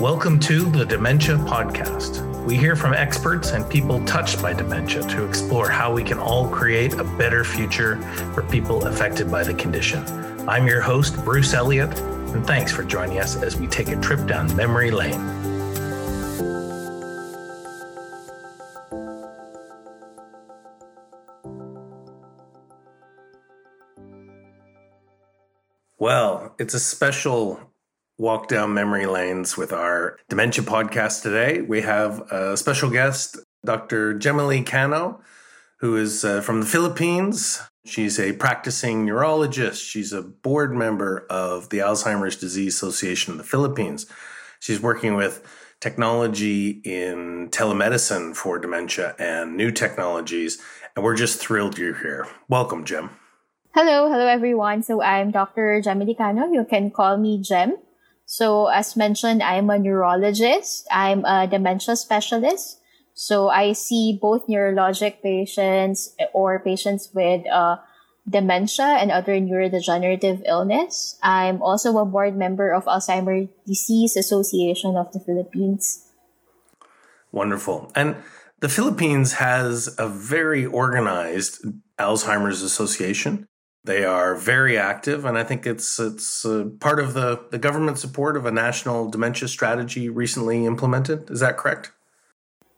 Welcome to the Dementia Podcast. We hear from experts and people touched by dementia to explore how we can all create a better future for people affected by the condition. I'm your host, Bruce Elliott, and thanks for joining us as we take a trip down memory lane. Well, it's a special walk down memory lanes with our dementia podcast today. We have a special guest, Dr. Gemily Cano, who is uh, from the Philippines. She's a practicing neurologist. She's a board member of the Alzheimer's Disease Association of the Philippines. She's working with technology in telemedicine for dementia and new technologies. And we're just thrilled you're here. Welcome, Jem. Hello, hello everyone. So I'm Dr. Gemily Cano. You can call me Jem. So as mentioned, I'm a neurologist. I'm a dementia specialist. So I see both neurologic patients or patients with uh, dementia and other neurodegenerative illness. I'm also a board member of Alzheimer's Disease Association of the Philippines. Wonderful. And the Philippines has a very organized Alzheimer's Association. They are very active, and I think it's it's uh, part of the, the government support of a national dementia strategy recently implemented. Is that correct?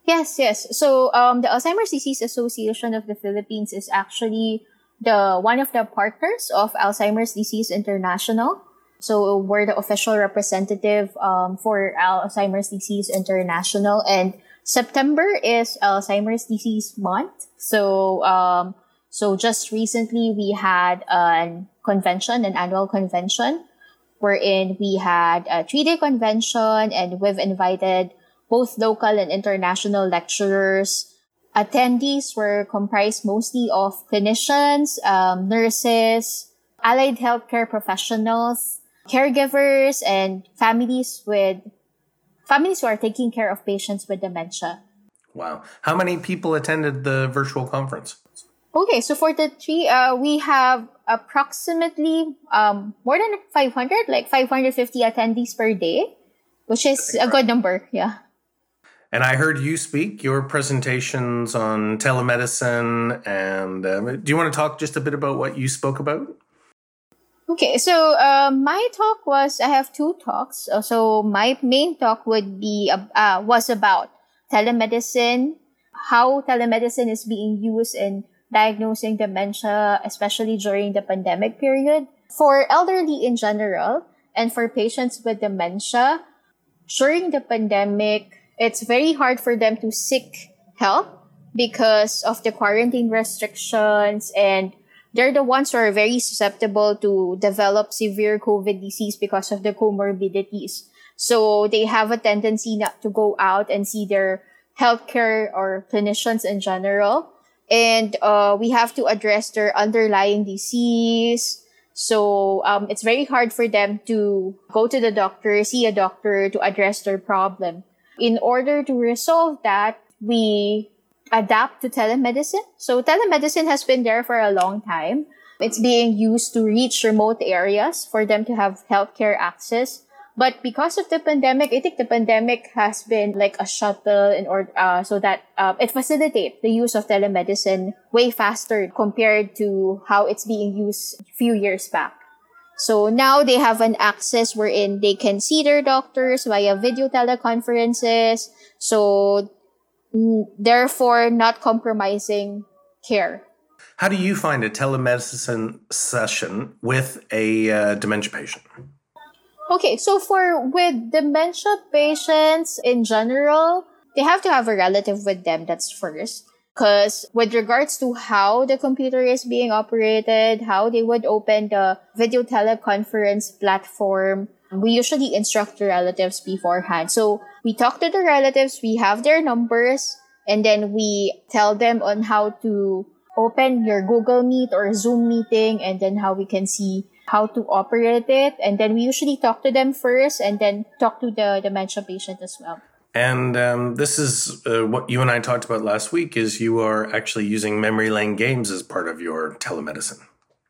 Yes, yes. So um, the Alzheimer's Disease Association of the Philippines is actually the one of the partners of Alzheimer's Disease International. So we're the official representative um, for Alzheimer's Disease International, and September is Alzheimer's Disease Month. So um, so just recently we had a convention, an annual convention, wherein we had a three-day convention and we've invited both local and international lecturers. Attendees were comprised mostly of clinicians, um, nurses, allied healthcare professionals, caregivers, and families with families who are taking care of patients with dementia. Wow. How many people attended the virtual conference? Okay, so for the three, uh, we have approximately um, more than 500, like 550 attendees per day, which is a good number. Yeah. And I heard you speak your presentations on telemedicine. And um, do you want to talk just a bit about what you spoke about? Okay, so uh, my talk was I have two talks. Uh, so my main talk would be uh, was about telemedicine, how telemedicine is being used in diagnosing dementia, especially during the pandemic period. For elderly in general, and for patients with dementia, during the pandemic, it's very hard for them to seek help because of the quarantine restrictions and they're the ones who are very susceptible to develop severe COVID disease because of the comorbidities. So they have a tendency not to go out and see their healthcare or clinicians in general and uh, we have to address their underlying disease. So um, it's very hard for them to go to the doctor, see a doctor to address their problem. In order to resolve that, we adapt to telemedicine. So telemedicine has been there for a long time. It's being used to reach remote areas for them to have healthcare access. But because of the pandemic, I think the pandemic has been like a shuttle in order, uh, so that uh, it facilitates the use of telemedicine way faster compared to how it's being used a few years back. So now they have an access wherein they can see their doctors via video teleconferences. So therefore not compromising care. How do you find a telemedicine session with a uh, dementia patient? Okay, so for with dementia patients in general, they have to have a relative with them. That's first. Because with regards to how the computer is being operated, how they would open the video teleconference platform, we usually instruct the relatives beforehand. So we talk to the relatives, we have their numbers, and then we tell them on how to open your Google Meet or Zoom meeting, and then how we can see how to operate it. And then we usually talk to them first and then talk to the dementia patient as well. And um, this is uh, what you and I talked about last week is you are actually using memory lane games as part of your telemedicine.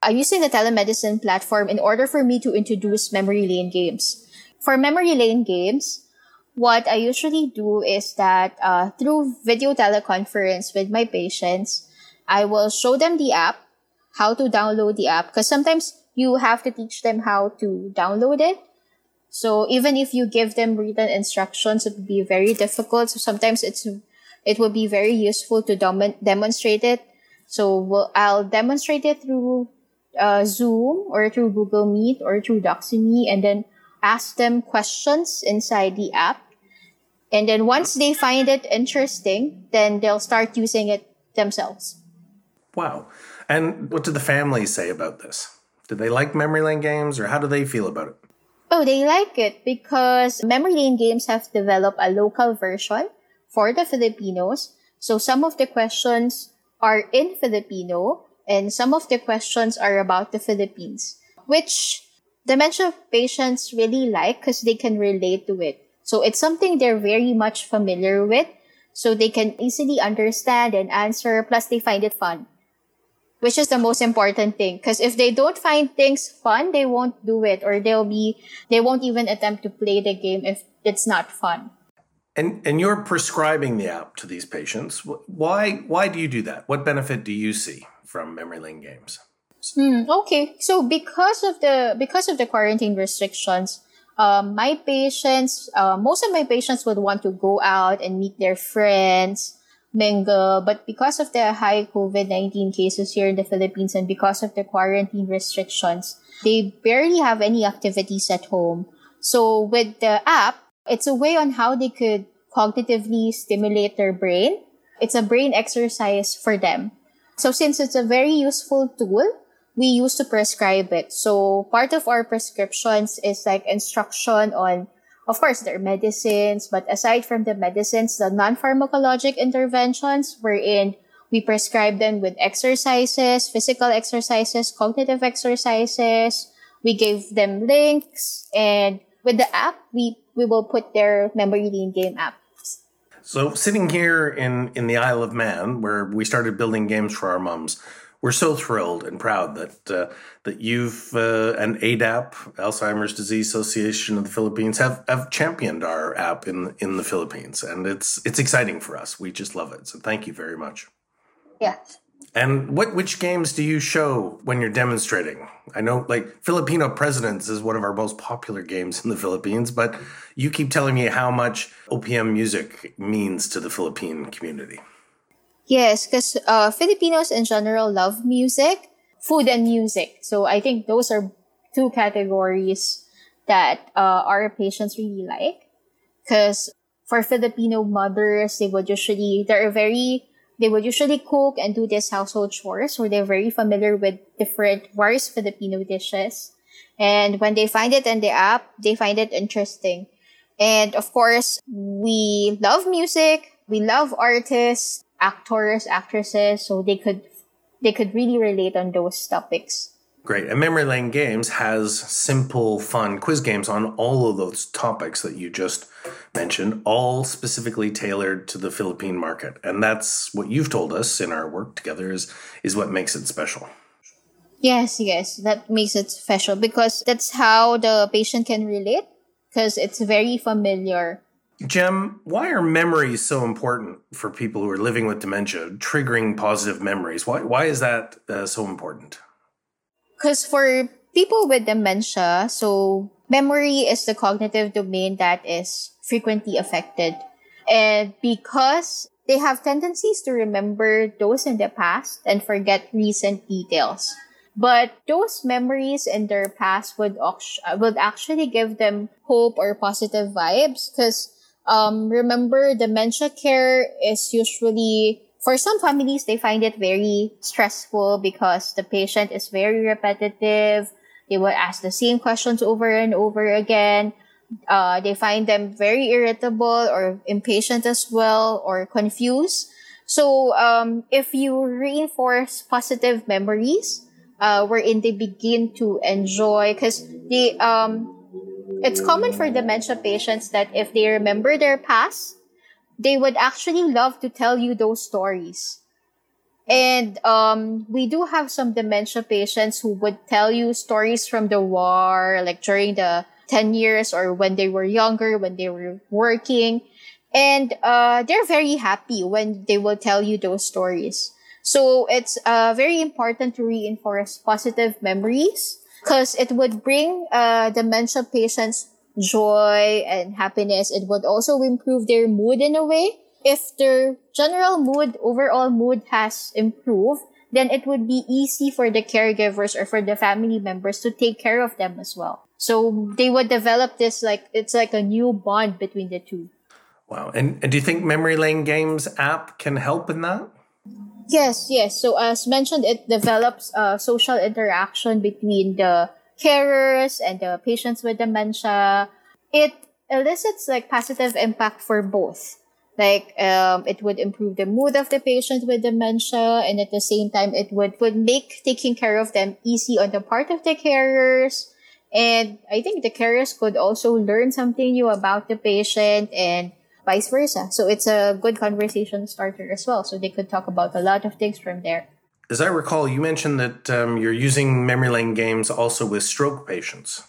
I'm using the telemedicine platform in order for me to introduce memory lane games. For memory lane games, what I usually do is that uh, through video teleconference with my patients, I will show them the app, how to download the app, because sometimes you have to teach them how to download it. So even if you give them written instructions, it would be very difficult. So sometimes it's it will be very useful to dom- demonstrate it. So we'll, I'll demonstrate it through uh, Zoom or through Google Meet or through Doxy.me and then ask them questions inside the app. And then once they find it interesting, then they'll start using it themselves. Wow. And what do the families say about this? Do they like memory lane games or how do they feel about it? Oh, they like it because memory lane games have developed a local version for the Filipinos. So some of the questions are in Filipino and some of the questions are about the Philippines, which dementia patients really like because they can relate to it. So it's something they're very much familiar with. So they can easily understand and answer. Plus they find it fun, which is the most important thing. Because if they don't find things fun, they won't do it or they'll be, they won't even attempt to play the game if it's not fun. And, and you're prescribing the app to these patients. Why, why do you do that? What benefit do you see? from memory lane games. Mm, okay, so because of the because of the quarantine restrictions, um, my patients, uh, most of my patients would want to go out and meet their friends, mingle, but because of the high COVID nineteen cases here in the Philippines and because of the quarantine restrictions, they barely have any activities at home. So with the app, it's a way on how they could cognitively stimulate their brain. It's a brain exercise for them. So since it's a very useful tool, we used to prescribe it. So part of our prescriptions is like instruction on, of course, there are medicines, but aside from the medicines, the non-pharmacologic interventions wherein we prescribe them with exercises, physical exercises, cognitive exercises. We gave them links and with the app, we, we will put their memory lane game app so sitting here in, in the Isle of Man, where we started building games for our mums, we're so thrilled and proud that uh, that you've uh, and ADAP, Alzheimer's Disease Association of the Philippines, have, have championed our app in in the Philippines, and it's it's exciting for us. We just love it. So thank you very much. Yeah. And what which games do you show when you're demonstrating? I know like Filipino Presidents is one of our most popular games in the Philippines, but you keep telling me how much OPM music means to the Philippine community. Yes, because uh, Filipinos in general love music, food and music. So I think those are two categories that uh, our patients really like. Because for Filipino mothers, they would usually, they're very they would usually cook and do these household chores, so they're very familiar with different various Filipino dishes. And when they find it in the app, they find it interesting. And of course, we love music, we love artists, actors, actresses, so they could they could really relate on those topics. Great. And Memory Lane Games has simple, fun quiz games on all of those topics that you just mentioned, all specifically tailored to the Philippine market. And that's what you've told us in our work together is, is what makes it special. Yes, yes, that makes it special because that's how the patient can relate because it's very familiar. Jem, why are memories so important for people who are living with dementia, triggering positive memories? Why, why is that uh, so important? Because for people with dementia, so memory is the cognitive domain that is frequently affected. And because they have tendencies to remember those in the past and forget recent details. But those memories in their past would, would actually give them hope or positive vibes because um, remember dementia care is usually for some families, they find it very stressful because the patient is very repetitive. They will ask the same questions over and over again. Uh, they find them very irritable or impatient as well or confused. So, um, if you reinforce positive memories, uh, wherein they begin to enjoy, because they, um, it's common for dementia patients that if they remember their past, they would actually love to tell you those stories. And um, we do have some dementia patients who would tell you stories from the war, like during the 10 years or when they were younger, when they were working. And uh, they're very happy when they will tell you those stories. So it's uh, very important to reinforce positive memories because it would bring uh, dementia patients joy and happiness. It would also improve their mood in a way. If their general mood, overall mood has improved, then it would be easy for the caregivers or for the family members to take care of them as well. So they would develop this like it's like a new bond between the two. Wow. And, and do you think Memory Lane Games app can help in that? Yes, yes. So as mentioned, it develops a social interaction between the carers and the patients with dementia. It elicits like positive impact for both. Like um, it would improve the mood of the patient with dementia, and at the same time, it would would make taking care of them easy on the part of the carers. And I think the carers could also learn something new about the patient and vice versa. So it's a good conversation starter as well. So they could talk about a lot of things from there. As I recall, you mentioned that um, you're using memory lane games also with stroke patients.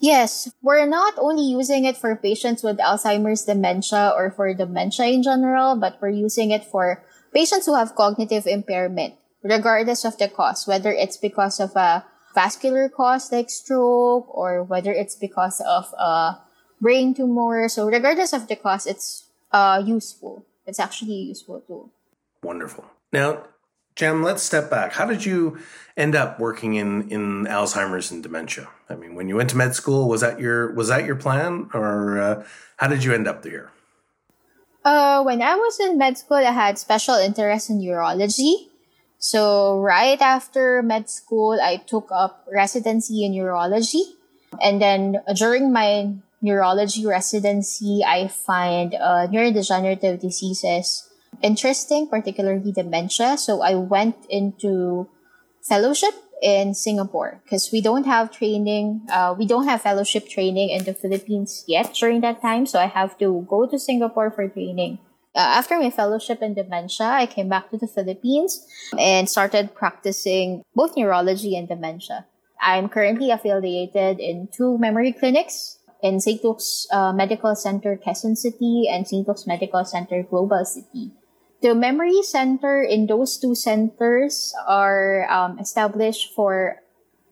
Yes, we're not only using it for patients with Alzheimer's dementia or for dementia in general, but we're using it for patients who have cognitive impairment, regardless of the cause, whether it's because of a vascular cause like stroke or whether it's because of a brain tumor. So regardless of the cause, it's uh, useful. It's actually a useful tool. Wonderful. Now, Jem, let's step back. How did you end up working in, in Alzheimer's and dementia? I mean, when you went to med school, was that your was that your plan, or uh, how did you end up there? Uh, when I was in med school, I had special interest in neurology. So right after med school, I took up residency in neurology, and then during my neurology residency, I find uh, neurodegenerative diseases interesting, particularly dementia. So I went into fellowship in Singapore because we don't have training, uh, we don't have fellowship training in the Philippines yet during that time. So I have to go to Singapore for training. Uh, after my fellowship in dementia, I came back to the Philippines and started practicing both neurology and dementia. I'm currently affiliated in two memory clinics in St. Luke's uh, Medical Center, Quezon City, and St. Luke's Medical Center, Global City. The memory center in those two centers are um, established for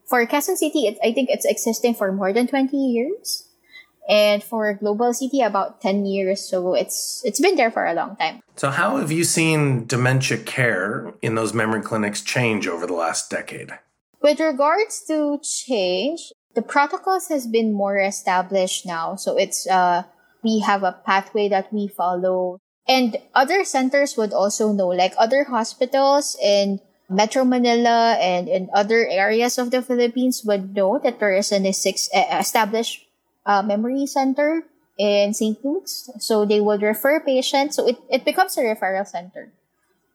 for Quezon City. It, I think it's existing for more than twenty years, and for Global City about ten years. So it's it's been there for a long time. So how have you seen dementia care in those memory clinics change over the last decade? With regards to change, the protocols has been more established now. So it's uh we have a pathway that we follow. And other centers would also know, like other hospitals in Metro Manila and in other areas of the Philippines would know that there is an established uh, memory center in St. Luke's. So they would refer patients. So it, it becomes a referral center.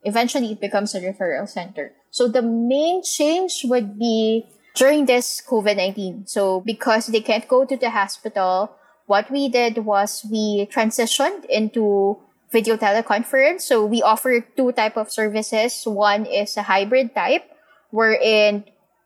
Eventually, it becomes a referral center. So the main change would be during this COVID 19. So because they can't go to the hospital, what we did was we transitioned into video teleconference. So we offer two type of services. One is a hybrid type, wherein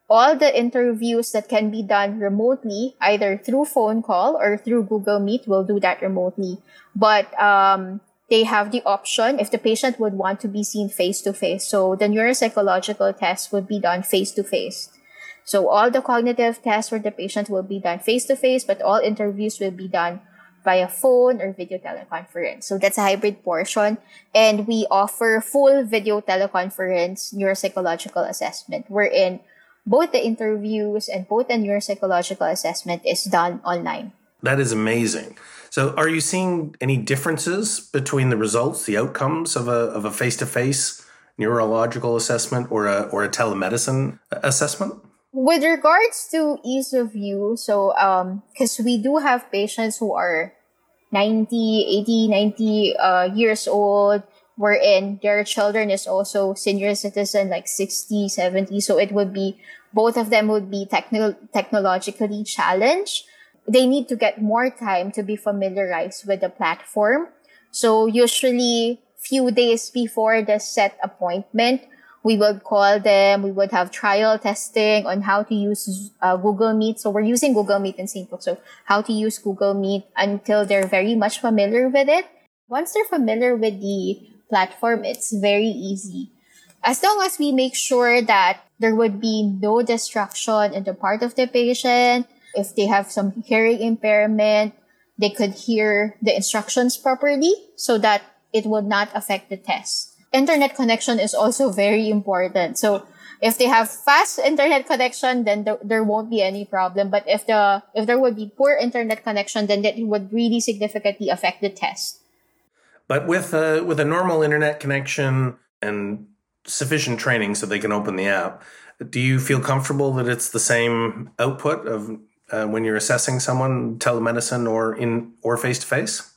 all the interviews that can be done remotely, either through phone call or through Google Meet, will do that remotely. But um, they have the option if the patient would want to be seen face to face. So the neuropsychological test would be done face to face. So all the cognitive tests for the patient will be done face to face, but all interviews will be done via phone or video teleconference. So that's a hybrid portion. And we offer full video teleconference neuropsychological assessment, wherein both the interviews and both the neuropsychological assessment is done online. That is amazing. So are you seeing any differences between the results, the outcomes of a of a face-to-face neurological assessment or a or a telemedicine assessment? With regards to ease of use, so um, because we do have patients who are 90, 80, 90 uh, years old, wherein their children is also senior citizen, like 60, 70. So it would be, both of them would be technical, technologically challenged. They need to get more time to be familiarized with the platform. So usually few days before the set appointment, we would call them. We would have trial testing on how to use uh, Google Meet. So we're using Google Meet in St. So how to use Google Meet until they're very much familiar with it. Once they're familiar with the platform, it's very easy. As long as we make sure that there would be no distraction in the part of the patient, if they have some hearing impairment, they could hear the instructions properly so that it would not affect the test internet connection is also very important. So if they have fast internet connection, then th- there won't be any problem. But if the if there would be poor internet connection, then that would really significantly affect the test. But with a with a normal internet connection and sufficient training, so they can open the app, do you feel comfortable that it's the same output of uh, when you're assessing someone telemedicine or in or face to face?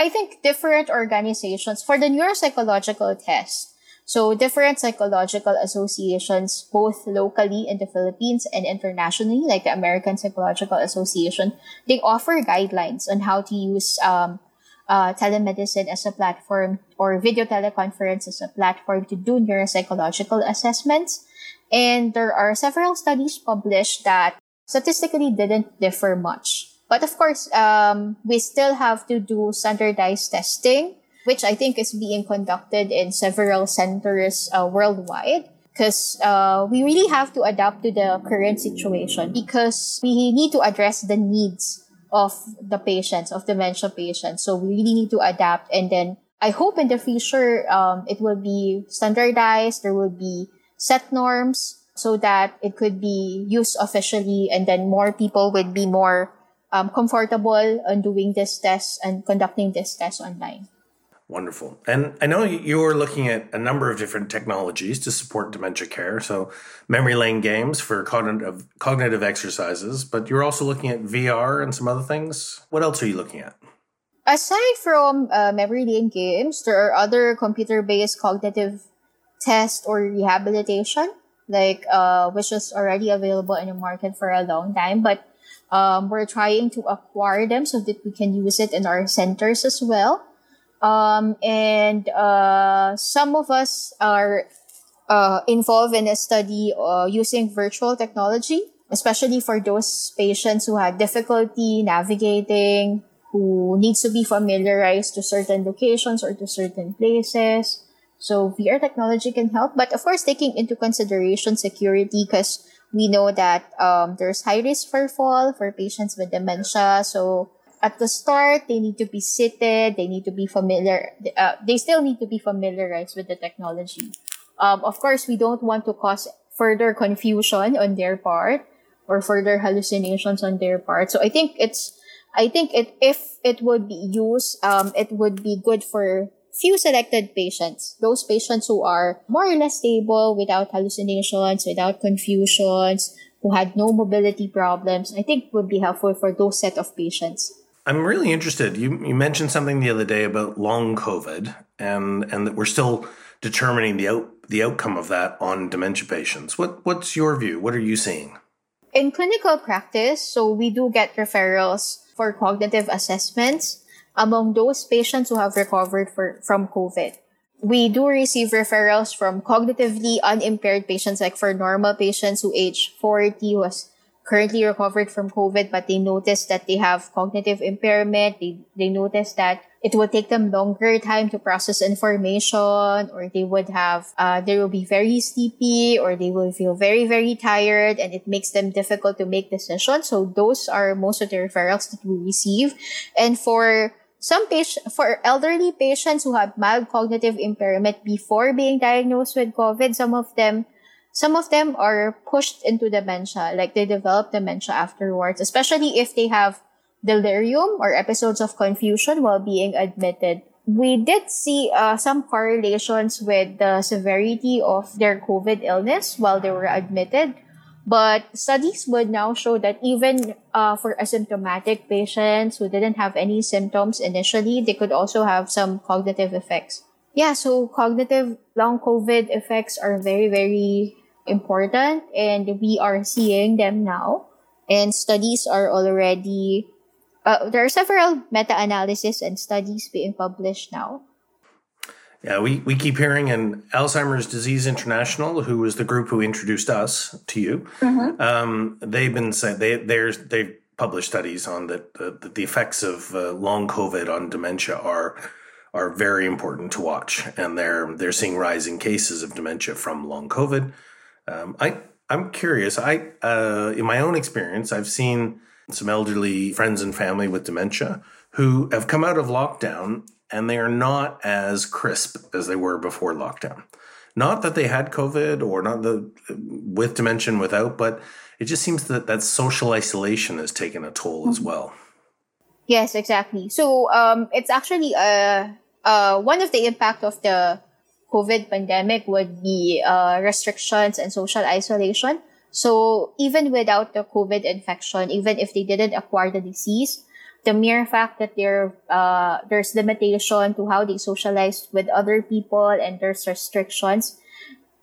I think different organizations for the neuropsychological test. So different psychological associations, both locally in the Philippines and internationally, like the American Psychological Association, they offer guidelines on how to use um, uh, telemedicine as a platform or video teleconference as a platform to do neuropsychological assessments. And there are several studies published that statistically didn't differ much. But of course, um, we still have to do standardized testing, which I think is being conducted in several centers uh, worldwide. Because uh, we really have to adapt to the current situation because we need to address the needs of the patients, of dementia patients. So we really need to adapt. And then I hope in the future um, it will be standardized. There will be set norms so that it could be used officially and then more people would be more um, comfortable on doing this test and conducting this test online. Wonderful. And I know you're looking at a number of different technologies to support dementia care. So, memory lane games for cognitive cognitive exercises, but you're also looking at VR and some other things. What else are you looking at? Aside from uh, memory lane games, there are other computer based cognitive test or rehabilitation, like uh, which is already available in the market for a long time. But um, we're trying to acquire them so that we can use it in our centers as well. Um, and uh, some of us are uh, involved in a study uh, using virtual technology, especially for those patients who have difficulty navigating, who needs to be familiarized to certain locations or to certain places. So VR technology can help, but of course, taking into consideration security because we know that um, there's high risk for fall for patients with dementia. So at the start, they need to be seated. They need to be familiar. Uh, they still need to be familiarized with the technology. Um, of course, we don't want to cause further confusion on their part or further hallucinations on their part. So I think it's, I think it, if it would be used, um, it would be good for few selected patients, those patients who are more or less stable without hallucinations, without confusions, who had no mobility problems, I think would be helpful for those set of patients. I'm really interested. You, you mentioned something the other day about long COVID and, and that we're still determining the out, the outcome of that on dementia patients. What, what's your view? What are you seeing? In clinical practice, so we do get referrals for cognitive assessments among those patients who have recovered for, from COVID. We do receive referrals from cognitively unimpaired patients, like for normal patients who age 40, who has currently recovered from COVID, but they notice that they have cognitive impairment. They, they notice that it will take them longer time to process information, or they would have, uh, they will be very sleepy, or they will feel very, very tired, and it makes them difficult to make decisions. So those are most of the referrals that we receive. And for some patient, for elderly patients who have mild cognitive impairment before being diagnosed with COVID, some of them, some of them are pushed into dementia, like they develop dementia afterwards, especially if they have delirium or episodes of confusion while being admitted. We did see uh, some correlations with the severity of their COVID illness while they were admitted but studies would now show that even uh, for asymptomatic patients who didn't have any symptoms initially, they could also have some cognitive effects. Yeah, so cognitive long COVID effects are very, very important and we are seeing them now. And studies are already, uh, there are several meta analyses and studies being published now. Yeah, we, we keep hearing, and Alzheimer's Disease International, who was the group who introduced us to you, mm-hmm. um, they've been saying they they're, they've published studies on that the, the effects of uh, long COVID on dementia are are very important to watch, and they're they're seeing rising cases of dementia from long COVID. Um, I I'm curious. I uh, in my own experience, I've seen some elderly friends and family with dementia who have come out of lockdown and they are not as crisp as they were before lockdown. Not that they had COVID or not the with dementia without, but it just seems that that social isolation has taken a toll as well. Yes, exactly. So um, it's actually uh, uh, one of the impact of the COVID pandemic would be uh, restrictions and social isolation. So even without the COVID infection, even if they didn't acquire the disease, the mere fact that there uh, there's limitation to how they socialize with other people and there's restrictions,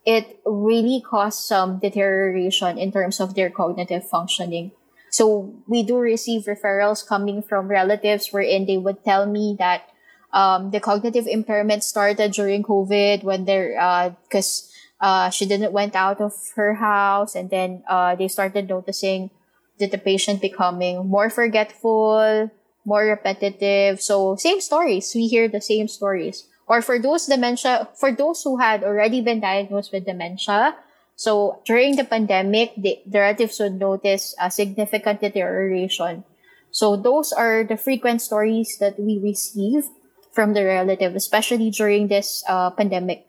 it really caused some deterioration in terms of their cognitive functioning. So we do receive referrals coming from relatives wherein they would tell me that um, the cognitive impairment started during COVID when they're because uh, uh, she didn't went out of her house and then uh, they started noticing did the patient becoming more forgetful, more repetitive? So same stories. We hear the same stories. Or for those dementia, for those who had already been diagnosed with dementia, so during the pandemic, the, the relatives would notice a significant deterioration. So those are the frequent stories that we receive from the relative, especially during this uh, pandemic.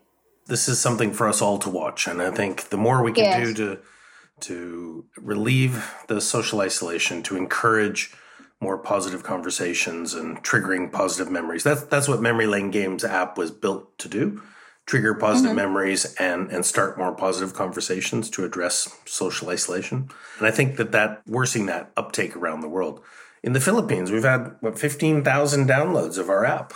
This is something for us all to watch, and I think the more we can yes. do to to relieve the social isolation, to encourage more positive conversations and triggering positive memories. That's that's what Memory Lane Games app was built to do. Trigger positive mm-hmm. memories and and start more positive conversations to address social isolation. And I think that that we're seeing that uptake around the world. In the Philippines, we've had what fifteen thousand downloads of our app.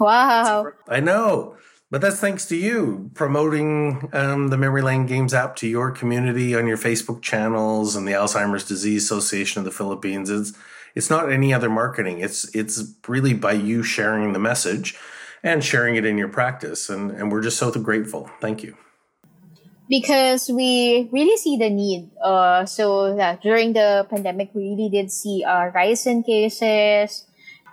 Wow! I know. But that's thanks to you promoting um, the Memory Lane Games app to your community on your Facebook channels and the Alzheimer's Disease Association of the Philippines. It's it's not any other marketing. It's it's really by you sharing the message and sharing it in your practice. And and we're just so grateful. Thank you. Because we really see the need. Uh, so yeah, during the pandemic, we really did see a rise in cases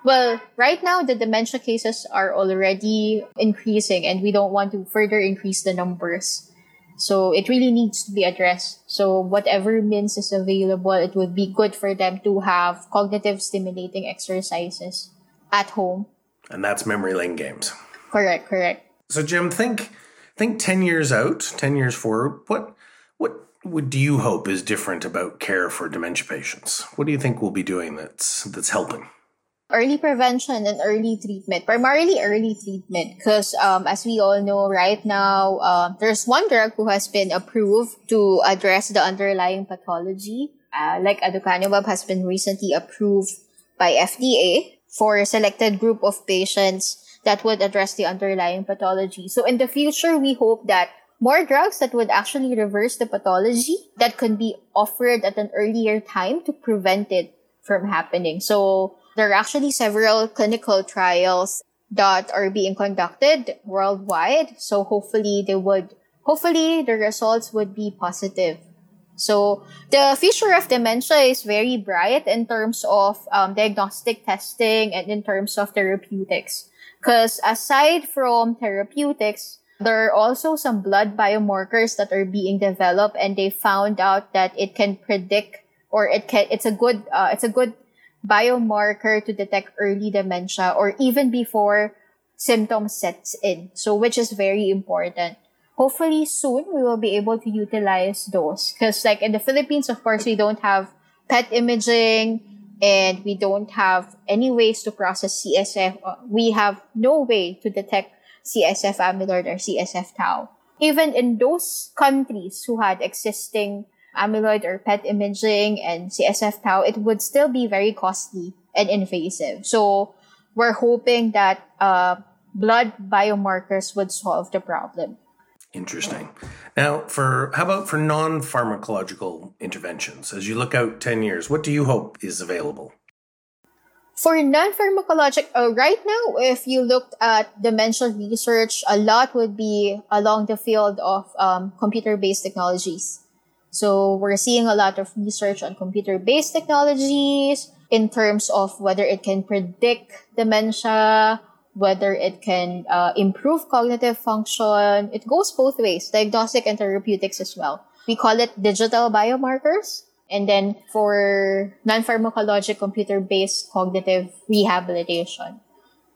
well, right now the dementia cases are already increasing and we don't want to further increase the numbers. So it really needs to be addressed. So whatever means is available, it would be good for them to have cognitive stimulating exercises at home. And that's memory lane games. Correct, correct. So Jem, think think 10 years out, 10 years forward, what what what do you hope is different about care for dementia patients? What do you think we'll be doing that's that's helping? Early prevention and early treatment, primarily early treatment, because um, as we all know right now, uh, there's one drug who has been approved to address the underlying pathology. Uh, like aducanumab has been recently approved by FDA for a selected group of patients that would address the underlying pathology. So in the future, we hope that more drugs that would actually reverse the pathology that could be offered at an earlier time to prevent it from happening. So there are actually several clinical trials that are being conducted worldwide. So hopefully they would, hopefully the results would be positive. So the future of dementia is very bright in terms of um, diagnostic testing and in terms of therapeutics. Because aside from therapeutics, there are also some blood biomarkers that are being developed and they found out that it can predict or it can, it's a good, uh, it's a good biomarker to detect early dementia or even before symptoms sets in. So, which is very important. Hopefully soon we will be able to utilize those because like in the Philippines, of course, we don't have PET imaging and we don't have any ways to process CSF. Uh, we have no way to detect CSF amyloid or CSF tau. Even in those countries who had existing amyloid or PET imaging and CSF tau, it would still be very costly and invasive. So we're hoping that uh, blood biomarkers would solve the problem. Interesting. Now, for how about for non-pharmacological interventions? As you look out ten years, what do you hope is available? For non-pharmacologic, uh, right now, if you looked at dementia research, a lot would be along the field of um, computer-based technologies. So we're seeing a lot of research on computer-based technologies in terms of whether it can predict dementia, whether it can uh, improve cognitive function. It goes both ways, diagnostic and therapeutics as well. We call it digital biomarkers. And then for non-pharmacologic computer-based cognitive rehabilitation.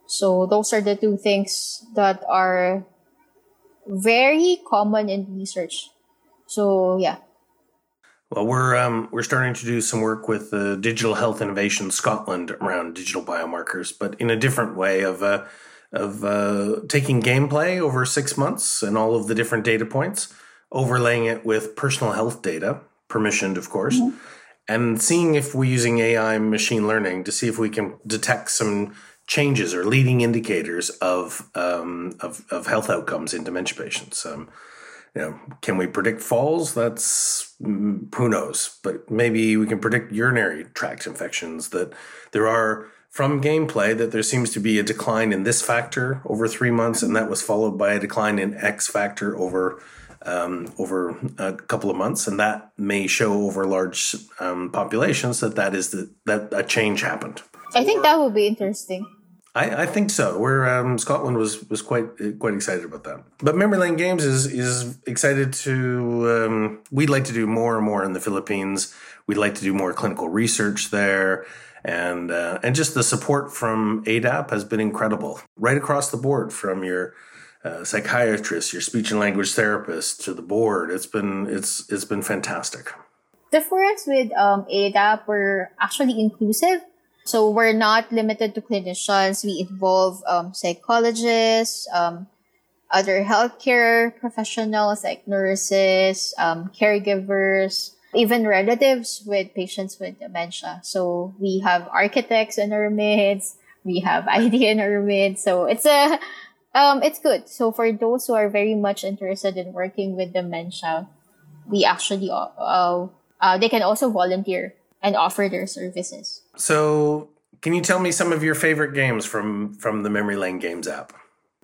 So those are the two things that are very common in research. So yeah. Well, we're um, we're starting to do some work with uh, Digital Health Innovation Scotland around digital biomarkers, but in a different way of uh, of uh, taking gameplay over six months and all of the different data points, overlaying it with personal health data, permissioned, of course, mm-hmm. and seeing if we're using AI machine learning to see if we can detect some changes or leading indicators of um, of, of health outcomes in dementia patients. Um, you know, can we predict falls? That's mm, who knows, but maybe we can predict urinary tract infections. That there are from gameplay that there seems to be a decline in this factor over three months, and that was followed by a decline in X factor over um, over a couple of months, and that may show over large um, populations that that is the, that a change happened. I think that would be interesting. I, I think so. Where um, Scotland was was quite quite excited about that. But Memory Lane Games is is excited to. Um, we'd like to do more and more in the Philippines. We'd like to do more clinical research there, and uh, and just the support from ADAP has been incredible, right across the board, from your uh, psychiatrist, your speech and language therapist, to the board. It's been it's it's been fantastic. The forums with um, ADAP were actually inclusive so we're not limited to clinicians. We involve um, psychologists, um, other healthcare professionals like nurses, um, caregivers, even relatives with patients with dementia. So we have architects in our midst. We have ID in our midst. So it's a, um, it's good. So for those who are very much interested in working with dementia, we actually, uh, uh, they can also volunteer and offer their services. So, can you tell me some of your favorite games from from the Memory Lane Games app?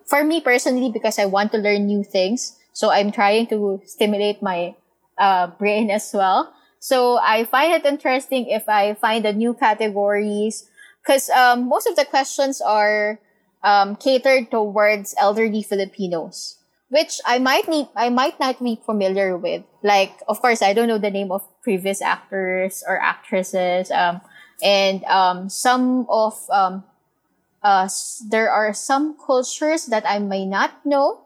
For me personally, because I want to learn new things, so I'm trying to stimulate my uh, brain as well. So I find it interesting if I find the new categories, because um, most of the questions are um, catered towards elderly Filipinos which I might need, I might not be familiar with. Like, of course, I don't know the name of previous actors or actresses. Um, and um, some of um, uh, there are some cultures that I may not know,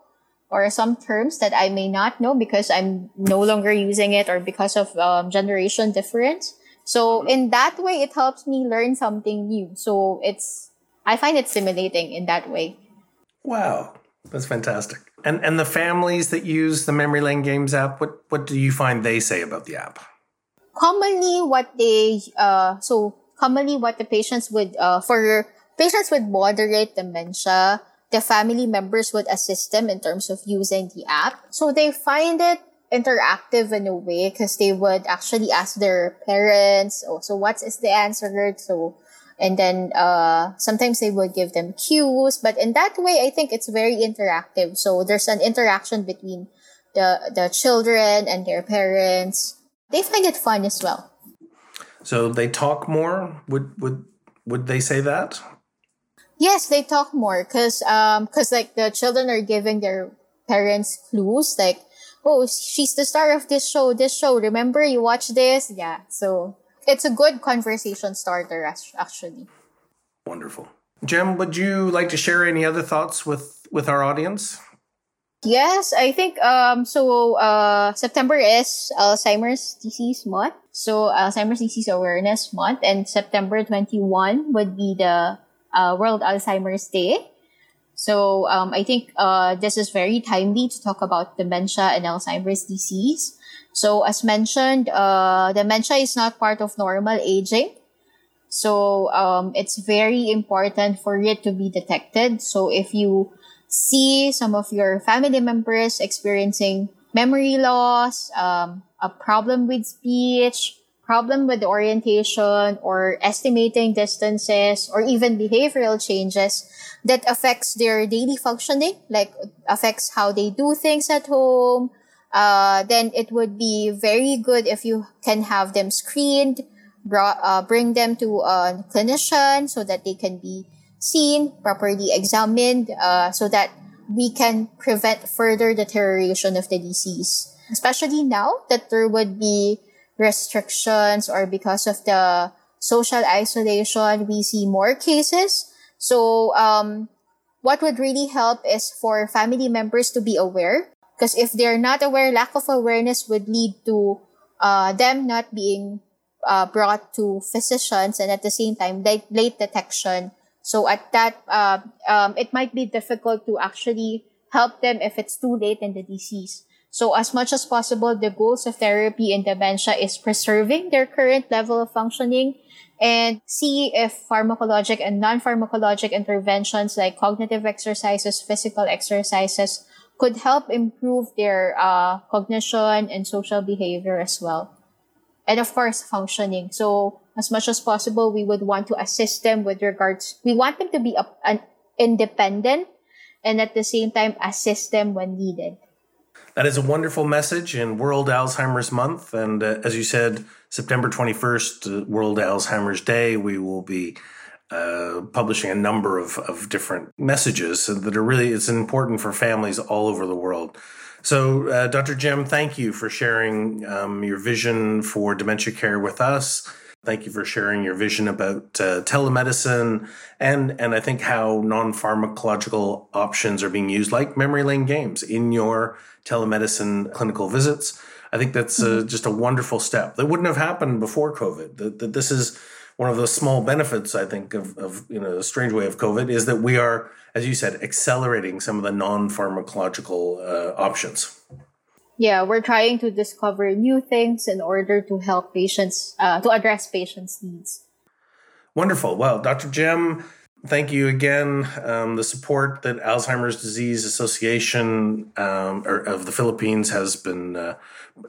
or some terms that I may not know because I'm no longer using it, or because of um, generation difference. So in that way, it helps me learn something new. So it's I find it stimulating in that way. Wow, that's fantastic. And and the families that use the Memory Lane Games app, what what do you find they say about the app? Commonly, what they uh so commonly what the patients would uh for patients with moderate dementia, the family members would assist them in terms of using the app. So they find it interactive in a way because they would actually ask their parents, oh, so what is the answer? So and then uh, sometimes they would give them cues but in that way i think it's very interactive so there's an interaction between the the children and their parents they find it fun as well. So they talk more? Would would would they say that? Yes they talk more because um because like the children are giving their parents clues like oh she's the star of this show this show. Remember you watch this? Yeah so it's a good conversation starter actually. Wonderful. Jem would you like to share any other thoughts with with our audience yes i think um so uh september is alzheimer's disease month so alzheimer's disease awareness month and september 21 would be the uh, world alzheimer's day so um, i think uh, this is very timely to talk about dementia and alzheimer's disease so as mentioned, uh, dementia is not part of normal aging. So um, it's very important for it to be detected. So if you see some of your family members experiencing memory loss, um, a problem with speech, problem with orientation or estimating distances or even behavioral changes that affects their daily functioning, like affects how they do things at home, uh, then it would be very good if you can have them screened, brought, uh, bring them to a clinician so that they can be seen, properly examined, uh, so that we can prevent further deterioration of the disease. Especially now that there would be restrictions or because of the social isolation, we see more cases. So, um, what would really help is for family members to be aware. Because if they're not aware, lack of awareness would lead to uh, them not being uh, brought to physicians and at the same time late, late detection. So at that, uh, um, it might be difficult to actually help them if it's too late in the disease. So as much as possible, the goals of therapy in dementia is preserving their current level of functioning and see if pharmacologic and non-pharmacologic interventions like cognitive exercises, physical exercises could help improve their uh, cognition and social behavior as well. And of course, functioning. So as much as possible, we would want to assist them with regards, we want them to be a, an independent and at the same time assist them when needed. That is a wonderful message in World Alzheimer's Month. And uh, as you said, September 21st, uh, World Alzheimer's Day, we will be uh, publishing a number of, of different messages that are really, it's important for families all over the world. So, uh, Dr. Jem, thank you for sharing um, your vision for dementia care with us. Thank you for sharing your vision about uh, telemedicine and and I think how non pharmacological options are being used, like memory lane games, in your telemedicine clinical visits. I think that's uh, mm-hmm. just a wonderful step that wouldn't have happened before COVID. That, that this is one of the small benefits I think of, of you know a strange way of COVID is that we are, as you said, accelerating some of the non pharmacological uh, options. Yeah, we're trying to discover new things in order to help patients uh, to address patients' needs. Wonderful. Well, Dr. Jem, thank you again. Um, the support that Alzheimer's Disease Association um, of the Philippines has been uh,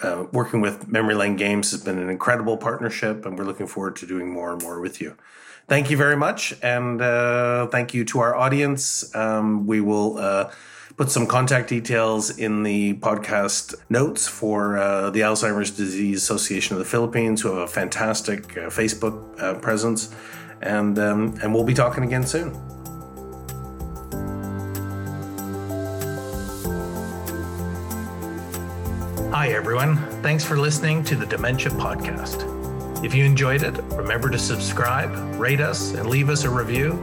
uh, working with Memory Lane Games has been an incredible partnership, and we're looking forward to doing more and more with you. Thank you very much, and uh, thank you to our audience. Um, we will uh, put some contact details in the podcast notes for uh, the Alzheimer's Disease Association of the Philippines, who have a fantastic uh, Facebook presence and um, and we'll be talking again soon. Hi everyone, thanks for listening to the Dementia Podcast. If you enjoyed it, remember to subscribe, rate us, and leave us a review.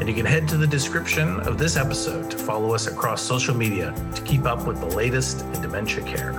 And you can head to the description of this episode to follow us across social media to keep up with the latest in dementia care.